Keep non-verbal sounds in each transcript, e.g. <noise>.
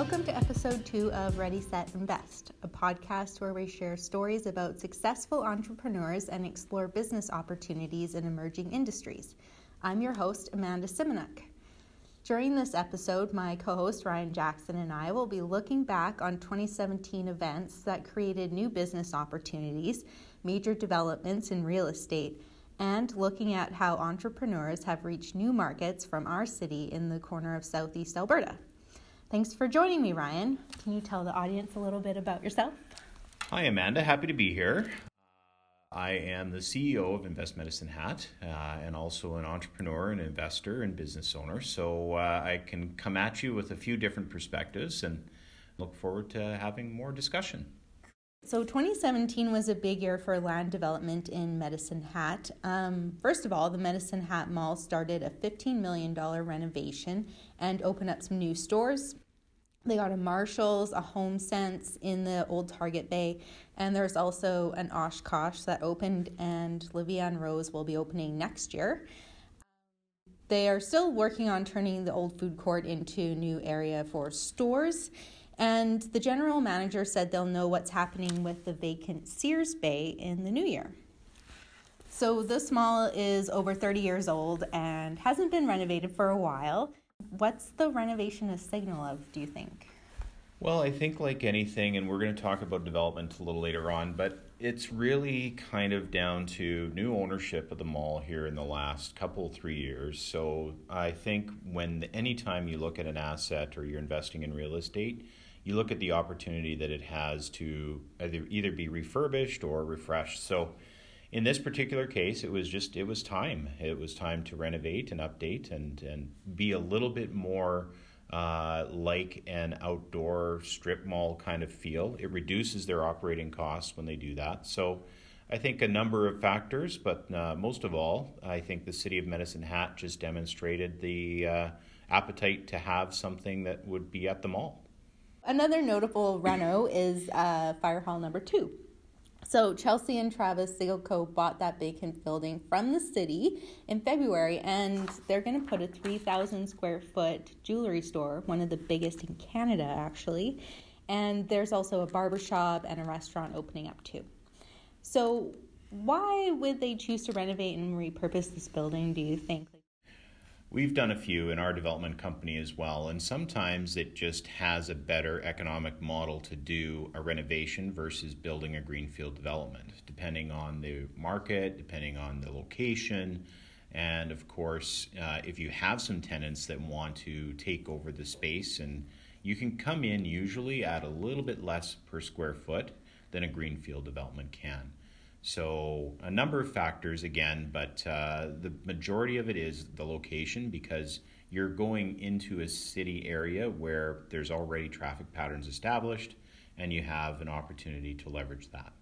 Welcome to episode two of Ready, Set, Invest, a podcast where we share stories about successful entrepreneurs and explore business opportunities in emerging industries. I'm your host, Amanda Simonuk. During this episode, my co host Ryan Jackson and I will be looking back on 2017 events that created new business opportunities, major developments in real estate, and looking at how entrepreneurs have reached new markets from our city in the corner of southeast Alberta. Thanks for joining me, Ryan. Can you tell the audience a little bit about yourself? Hi, Amanda. Happy to be here. I am the CEO of Invest Medicine Hat uh, and also an entrepreneur and investor and business owner. So uh, I can come at you with a few different perspectives and look forward to having more discussion. So 2017 was a big year for land development in Medicine Hat. Um, first of all, the Medicine Hat Mall started a $15 million renovation and opened up some new stores. They got a Marshalls, a Home Sense in the old Target Bay, and there's also an Oshkosh that opened, and Livia Rose will be opening next year. They are still working on turning the old food court into new area for stores. And the general manager said they'll know what's happening with the vacant Sears Bay in the new year. So, this mall is over 30 years old and hasn't been renovated for a while. What's the renovation a signal of, do you think? Well, I think like anything, and we're going to talk about development a little later on, but it's really kind of down to new ownership of the mall here in the last couple three years. So I think when anytime you look at an asset or you're investing in real estate, you look at the opportunity that it has to either either be refurbished or refreshed. So in this particular case, it was just it was time. It was time to renovate and update and and be a little bit more uh, like an outdoor strip mall kind of feel. It reduces their operating costs when they do that. So. I think a number of factors, but uh, most of all, I think the city of Medicine Hat just demonstrated the uh, appetite to have something that would be at the mall. Another notable reno is uh, Fire Hall number two. So Chelsea and Travis Sigelco bought that vacant building from the city in February, and they're going to put a 3,000 square foot jewelry store, one of the biggest in Canada, actually. And there's also a barber shop and a restaurant opening up too. So, why would they choose to renovate and repurpose this building? Do you think? We've done a few in our development company as well, and sometimes it just has a better economic model to do a renovation versus building a greenfield development, depending on the market, depending on the location, and of course, uh, if you have some tenants that want to take over the space, and you can come in usually at a little bit less per square foot than a greenfield development can. So, a number of factors again, but uh, the majority of it is the location because you're going into a city area where there's already traffic patterns established and you have an opportunity to leverage that.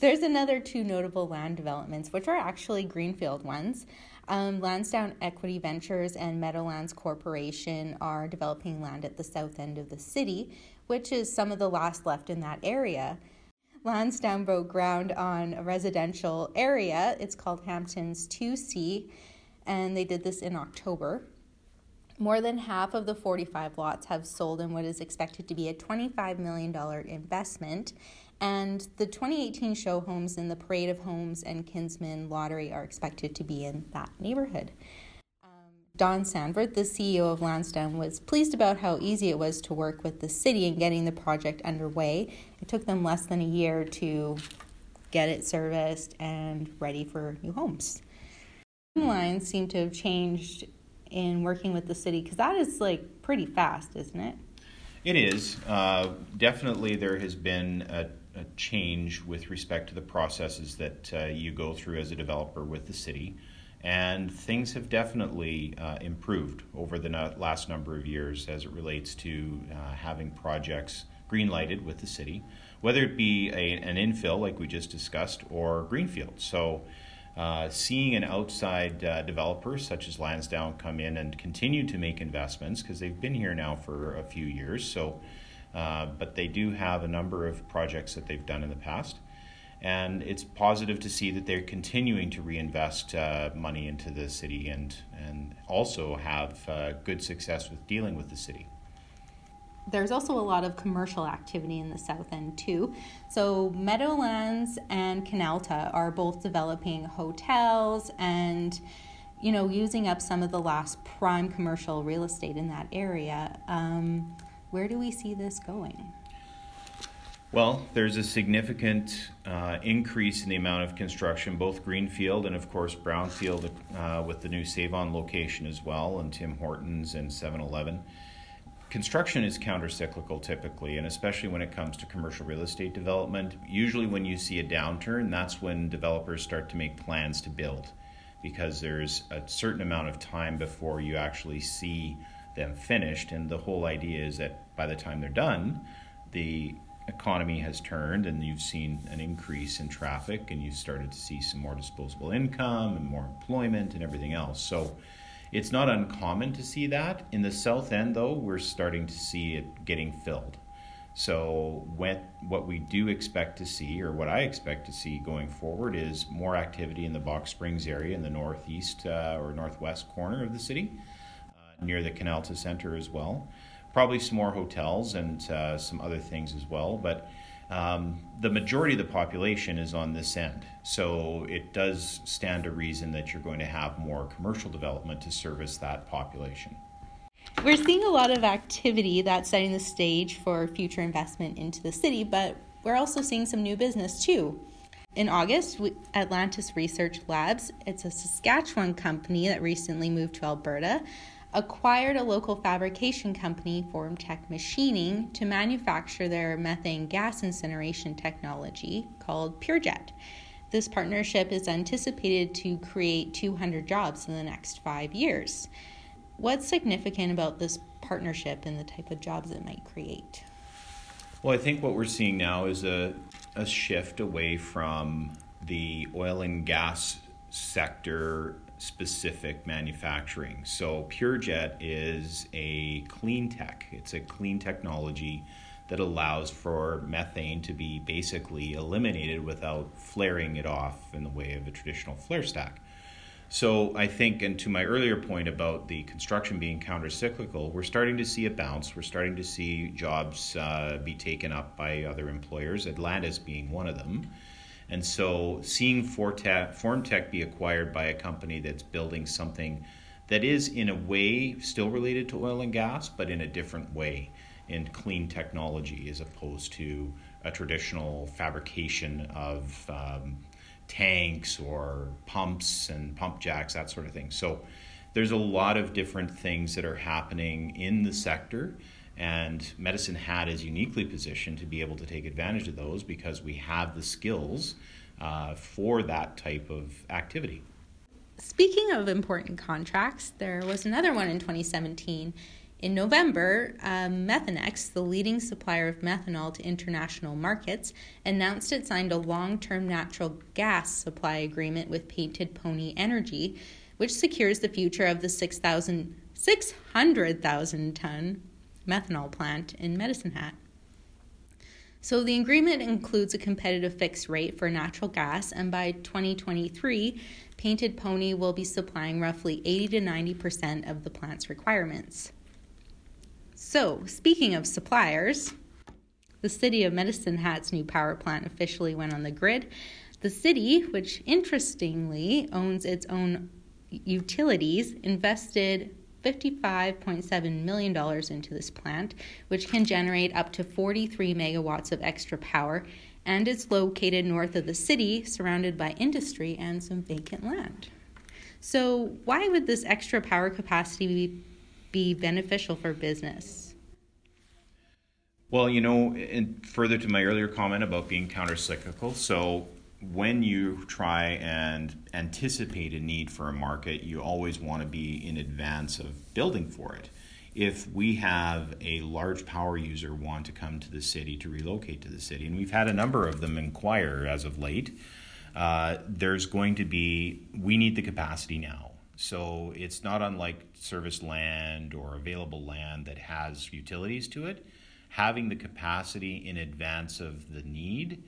There's another two notable land developments, which are actually greenfield ones. Um, Lansdowne Equity Ventures and Meadowlands Corporation are developing land at the south end of the city, which is some of the last left in that area. Lansdowne ground on a residential area. It's called Hamptons 2C, and they did this in October. More than half of the 45 lots have sold in what is expected to be a $25 million investment. And the 2018 show homes in the Parade of Homes and Kinsmen Lottery are expected to be in that neighborhood. Don Sanford, the CEO of Lansdowne, was pleased about how easy it was to work with the city in getting the project underway. It took them less than a year to get it serviced and ready for new homes. Timelines seem to have changed in working with the city because that is like pretty fast, isn't it? It is. Uh, definitely, there has been a, a, change with respect to the processes that uh, you go through as a developer with the city and things have definitely uh, improved over the last number of years as it relates to uh, having projects green lighted with the city, whether it be a, an infill like we just discussed or greenfield. So, uh, seeing an outside uh, developer such as Lansdowne come in and continue to make investments because they've been here now for a few years. So, uh, but they do have a number of projects that they've done in the past and it's positive to see that they're continuing to reinvest uh, money into the city and and also have uh, good success with dealing with the city. there's also a lot of commercial activity in the south end too. So Meadowlands and Canalta are both developing hotels and you know using up some of the last prime commercial real estate in that area. Um, where do we see this going? Well, there's a significant uh, increase in the amount of construction, both Greenfield and, of course, Brownfield uh, with the new Save-On location as well, and Tim Hortons and 7 Eleven. Construction is countercyclical typically, and especially when it comes to commercial real estate development. Usually, when you see a downturn, that's when developers start to make plans to build because there's a certain amount of time before you actually see them finished. And the whole idea is that by the time they're done, the economy has turned and you've seen an increase in traffic and you've started to see some more disposable income and more employment and everything else. So it's not uncommon to see that. In the south end, though, we're starting to see it getting filled. So when, what we do expect to see, or what I expect to see going forward, is more activity in the Box Springs area in the northeast uh, or northwest corner of the city, uh, near the Canalta Center as well probably some more hotels and uh, some other things as well. But um, the majority of the population is on this end. So it does stand to reason that you're going to have more commercial development to service that population. We're seeing a lot of activity that's setting the stage for future investment into the city, but we're also seeing some new business too. In August, Atlantis Research Labs, it's a Saskatchewan company that recently moved to Alberta, acquired a local fabrication company, Formtech Machining, to manufacture their methane gas incineration technology called PureJet. This partnership is anticipated to create 200 jobs in the next five years. What's significant about this partnership and the type of jobs it might create? Well, I think what we're seeing now is a, a shift away from the oil and gas sector specific manufacturing. So PureJet is a clean tech. It's a clean technology that allows for methane to be basically eliminated without flaring it off in the way of a traditional flare stack. So I think, and to my earlier point about the construction being countercyclical, we're starting to see a bounce. We're starting to see jobs uh, be taken up by other employers, Atlantis being one of them. And so seeing Formtech be acquired by a company that's building something that is, in a way, still related to oil and gas, but in a different way in clean technology as opposed to a traditional fabrication of um, tanks or pumps and pump jacks, that sort of thing. So there's a lot of different things that are happening in the sector and Medicine Hat is uniquely positioned to be able to take advantage of those because we have the skills uh, for that type of activity. Speaking of important contracts, there was another one in 2017. In November, um, Methanex, the leading supplier of methanol to international markets, announced it signed a long term natural gas supply agreement with Painted Pony Energy, which secures the future of the 600,000 ton methanol plant in Medicine Hat. So the agreement includes a competitive fixed rate for natural gas, and by 2023, Painted Pony will be supplying roughly 80 to 90% of the plant's requirements. So, speaking of suppliers, the city of Medicine Hat's new power plant officially went on the grid. The city, which interestingly owns its own utilities, invested $55.7 million into this plant, which can generate up to 43 megawatts of extra power, and it's located north of the city, surrounded by industry and some vacant land. So, why would this extra power capacity be, be beneficial for business? Well, you know, and further to my earlier comment about being countercyclical, so when you try and anticipate a need for a market, you always want to be in advance of building for it. If we have a large power user want to come to the city to relocate to the city, and we've had a number of them inquire as of late, uh, there's going to be, we need the capacity now. So it's not unlike service land or available land that has utilities to it. Having the capacity in advance of the need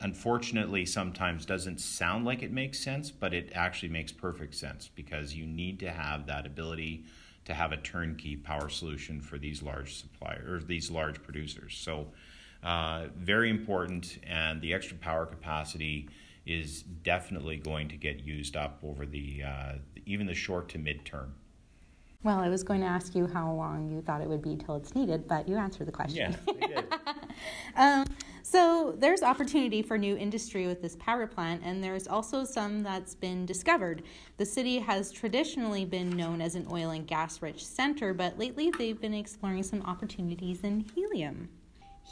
unfortunately sometimes doesn't sound like it makes sense, but it actually makes perfect sense because you need to have that ability to have a turnkey power solution for these large suppliers, or these large producers. So, uh, very important, and the extra power capacity is definitely going to get used up over the uh, even the short to mid term. Well, I was going to ask you how long you thought it would be till it's needed, but you answered the question. Yeah, <laughs> um, so there's opportunity for new industry with this power plant, and there's also some that's been discovered. The city has traditionally been known as an oil and gas rich center, but lately they've been exploring some opportunities in helium.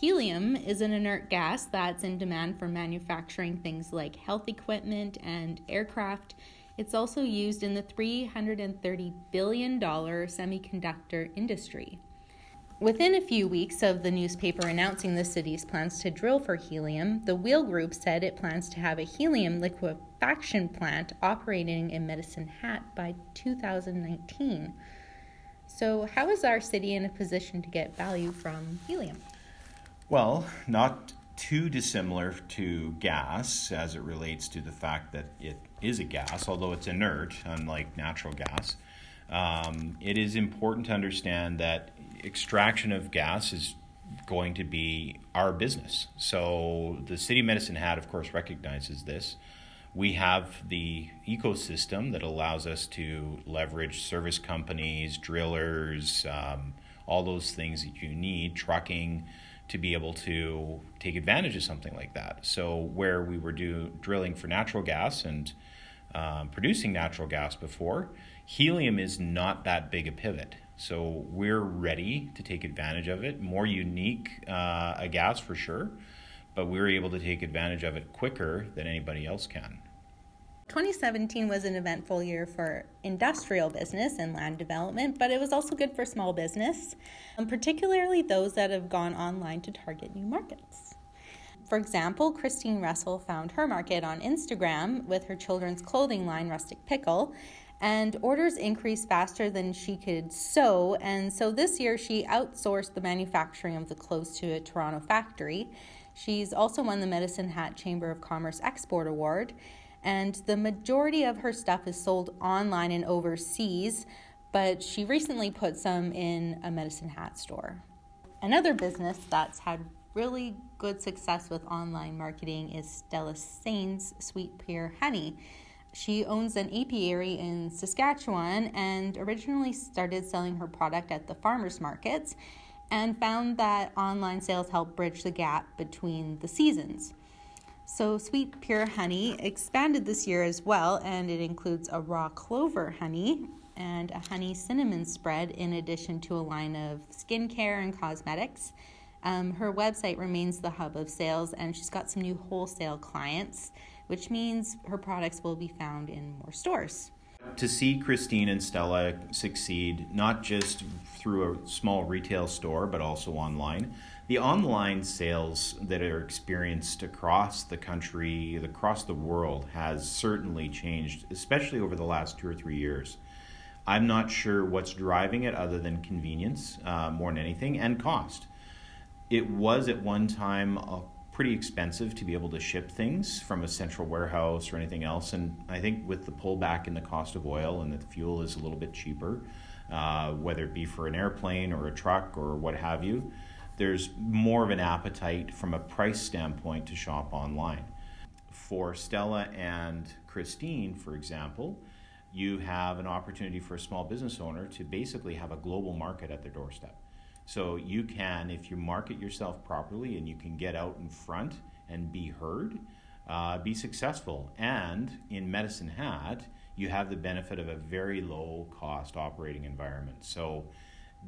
Helium is an inert gas that's in demand for manufacturing things like health equipment and aircraft. It's also used in the $330 billion semiconductor industry. Within a few weeks of the newspaper announcing the city's plans to drill for helium, the Wheel Group said it plans to have a helium liquefaction plant operating in Medicine Hat by 2019. So, how is our city in a position to get value from helium? Well, not too dissimilar to gas as it relates to the fact that it is a gas, although it's inert, unlike natural gas. Um, it is important to understand that extraction of gas is going to be our business. So the City Medicine Hat, of course, recognizes this. We have the ecosystem that allows us to leverage service companies, drillers, um, all those things that you need, trucking to be able to take advantage of something like that. So where we were do, drilling for natural gas and um, producing natural gas before, helium is not that big a pivot. So we're ready to take advantage of it. More unique uh, a gas for sure, but we're able to take advantage of it quicker than anybody else can. 2017 was an eventful year for industrial business and land development, but it was also good for small business, um, particularly those that have gone online to target new markets. For example, Christine Russell found her market on Instagram with her children's clothing line, Rustic Pickle, and orders increased faster than she could sew. And so this year, she outsourced the manufacturing of the clothes to a Toronto factory. She's also won the Medicine Hat Chamber of Commerce Export Award and the majority of her stuff is sold online and overseas, but she recently put some in a medicine hat store. Another business that's had really good success with online marketing is Stella Sain's Sweet Pure Honey. She owns an apiary in Saskatchewan and originally started selling her product at the farmers markets and found that online sales help bridge the gap between the seasons. So, Sweet Pure Honey expanded this year as well, and it includes a raw clover honey and a honey cinnamon spread, in addition to a line of skincare and cosmetics. Um, her website remains the hub of sales, and she's got some new wholesale clients, which means her products will be found in more stores. To see Christine and Stella succeed, not just through a small retail store, but also online, the online sales that are experienced across the country, across the world, has certainly changed, especially over the last two or three years. I'm not sure what's driving it other than convenience uh, more than anything and cost. It was at one time uh, pretty expensive to be able to ship things from a central warehouse or anything else, and I think with the pullback in the cost of oil and that the fuel is a little bit cheaper, uh, whether it be for an airplane or a truck or what have you there's more of an appetite from a price standpoint to shop online. For Stella and Christine, for example, you have an opportunity for a small business owner to basically have a global market at their doorstep. So you can, if you market yourself properly and you can get out in front and be heard, uh, be successful. And in Medicine Hat, you have the benefit of a very low cost operating environment. So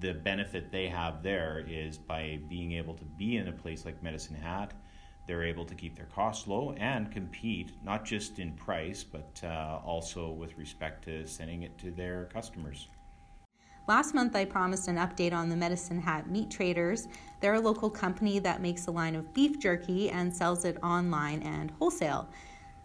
the benefit they have there is by being able to be in a place like Medicine Hat, they're able to keep their costs low and compete not just in price but uh, also with respect to sending it to their customers. Last month, I promised an update on the Medicine Hat Meat Traders. They're a local company that makes a line of beef jerky and sells it online and wholesale.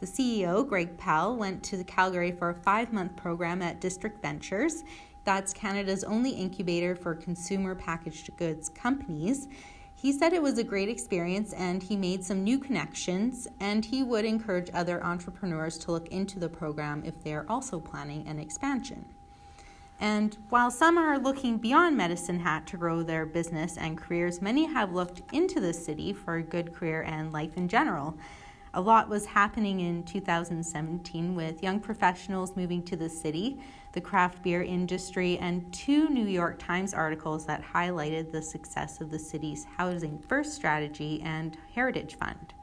The CEO, Greg Powell, went to Calgary for a five month program at District Ventures. That's Canada's only incubator for consumer packaged goods companies. He said it was a great experience and he made some new connections, and he would encourage other entrepreneurs to look into the program if they are also planning an expansion. And while some are looking beyond Medicine Hat to grow their business and careers, many have looked into the city for a good career and life in general. A lot was happening in 2017 with young professionals moving to the city, the craft beer industry, and two New York Times articles that highlighted the success of the city's Housing First strategy and Heritage Fund.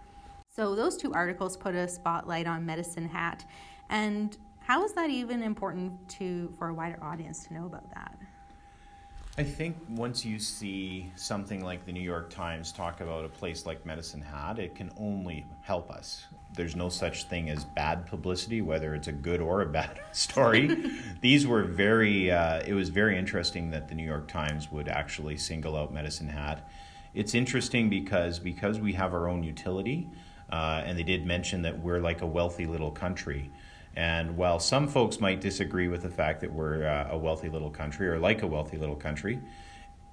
So, those two articles put a spotlight on Medicine Hat and how is that even important to for a wider audience to know about that? I think once you see something like the New York Times talk about a place like Medicine Hat, it can only help us. There's no such thing as bad publicity, whether it's a good or a bad <laughs> story. These were very, uh, it was very interesting that the New York Times would actually single out Medicine Hat. It's interesting because because we have our own utility, uh, and they did mention that we're like a wealthy little country. And while some folks might disagree with the fact that we're uh, a wealthy little country or like a wealthy little country,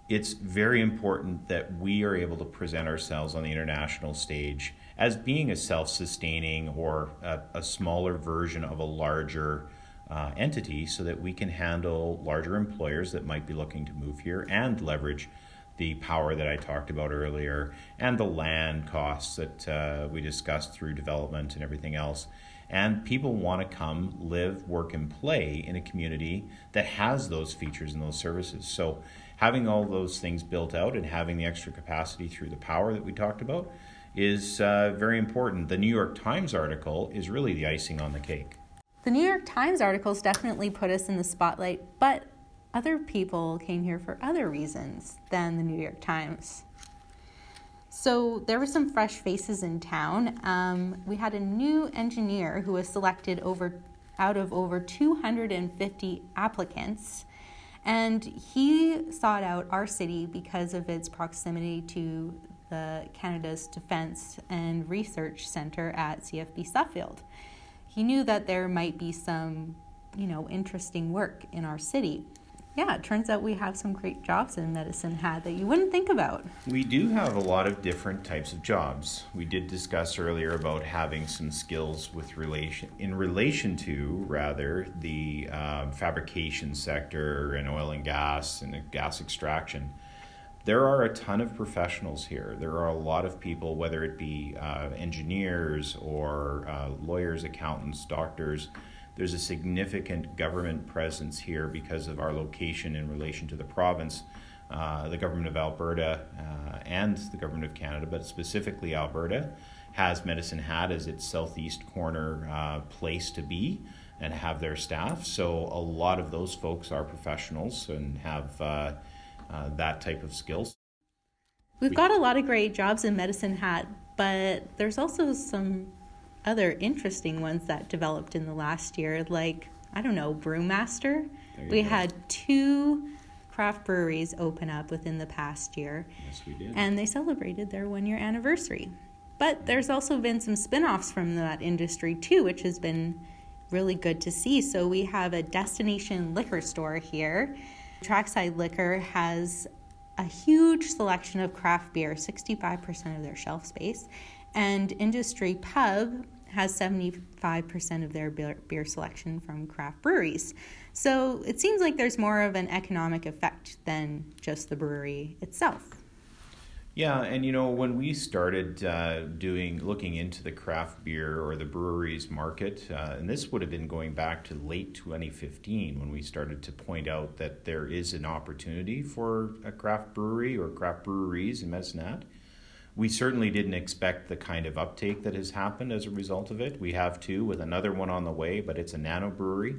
it's very important that we are able to present ourselves on the international stage as being a self sustaining or a, a, smaller version of a larger uh, entity so that we can handle larger employers that might be looking to move here and leverage the power that I talked about earlier and the land costs that uh, we discussed through development and everything else and people want to come live, work, and play in a community that has those features and those services. So, having all those things built out and having the extra capacity through the power that we talked about is uh, very important. The New York Times article is really the icing on the cake. The New York Times articles definitely put us in the spotlight, but other people came here for other reasons than the New York Times. So there were some fresh faces in town. Um, we had a new engineer who was selected over out of over 250 applicants, and he sought out our city because of its proximity to the Canada's Defence and Research Centre at CFB Suffield. He knew that there might be some, you know, interesting work in our city yeah, it turns out we have some great jobs in Medicine Hat that you wouldn't think about. We do have a lot of different types of jobs. We did discuss earlier about having some skills with relation in relation to rather the um, fabrication sector and oil and gas and gas extraction. There are a ton of professionals here. There are a lot of people, whether it be uh, engineers or uh, lawyers, accountants, doctors there's a significant government presence here because of our location in relation to the province. Uh, the government of Alberta uh, and the government of Canada, but specifically Alberta, has Medicine Hat as its southeast corner uh, place to be and have their staff. So a lot of those folks are professionals and have uh, uh, that type of skills. We've got a lot of great jobs in Medicine Hat, but there's also some other interesting ones that developed in the last year, like, I don't know, Brewmaster. We go. had two craft breweries open up within the past year. Yes, we did. And they celebrated their one year anniversary. But there's also been some spin offs from that industry too, which has been really good to see. So we have a destination liquor store here. Trackside Liquor has a huge selection of craft beer, 65% of their shelf space. And Industry Pub has 75% of their beer selection from craft breweries. So it seems like there's more of an economic effect than just the brewery itself. Yeah, and you know when we started uh, doing looking into the craft beer or the breweries market, uh, and this would have been going back to late 2015 when we started to point out that there is an opportunity for a craft brewery or craft breweries in Hat we certainly didn't expect the kind of uptake that has happened as a result of it. We have two with another one on the way, but it's a nano brewery.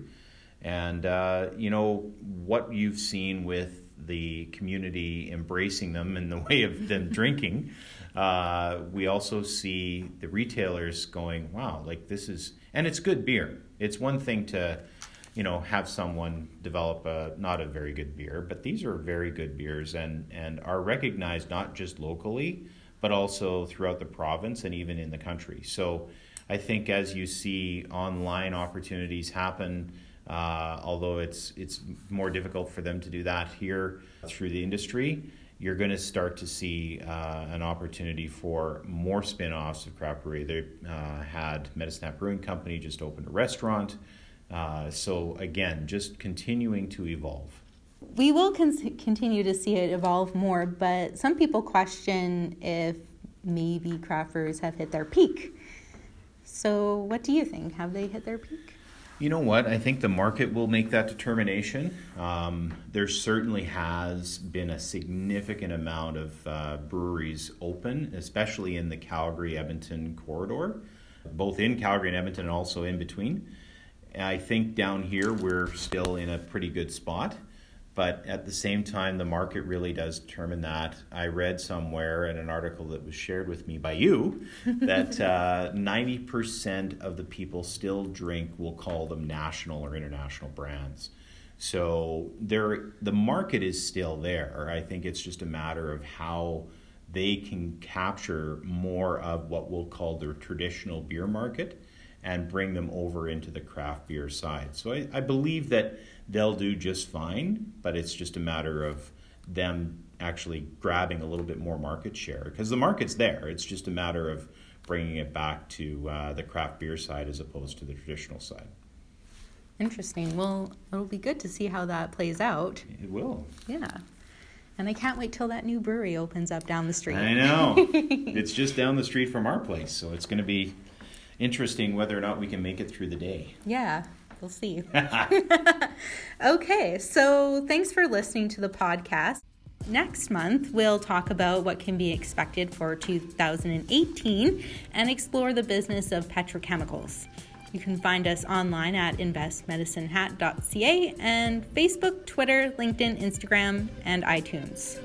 And, uh, you know, what you've seen with the community embracing them in the <laughs> way of them drinking, uh, we also see the retailers going, wow, like this is, and it's good beer. It's one thing to, you know, have someone develop a not a very good beer, but these are very good beers and, and are recognized not just locally, but also throughout the province and even in the country. So I think as you see online opportunities happen, uh, although it's it's more difficult for them to do that here through the industry, you're going to start to see uh, an opportunity for more spin-offs of craft brewery. They uh, had Hat Brewing Company just opened a restaurant. Uh, so again, just continuing to evolve. We will con- continue to see it evolve more, but some people question if maybe crafters have hit their peak. So, what do you think? Have they hit their peak? You know what? I think the market will make that determination. Um, there certainly has been a significant amount of uh, breweries open, especially in the Calgary Edmonton corridor, both in Calgary and Edmonton and also in between. I think down here we're still in a pretty good spot. But at the same time, the market really does determine that. I read somewhere in an article that was shared with me by you <laughs> that uh, 90% of the people still drink, we'll call them national or international brands. So there, the market is still there. I think it's just a matter of how they can capture more of what we'll call the traditional beer market and bring them over into the craft beer side. So I, I believe that they'll do just fine, but it's just a matter of them actually grabbing a little bit more market share because the market's there. It's just a matter of bringing it back to uh, the craft beer side as opposed to the traditional side. Interesting. Well, it'll be good to see how that plays out. It will. Yeah. And I can't wait till that new brewery opens up down the street. I know. <laughs> it's just down the street from our place, so it's going to be interesting whether or not we can make it through the day. Yeah. We'll see. <laughs> okay, so thanks for listening to the podcast. Next month, we'll talk about what can be expected for 2018 and explore the business of petrochemicals. You can find us online at investmedicinehat.ca and Facebook, Twitter, LinkedIn, Instagram, and iTunes.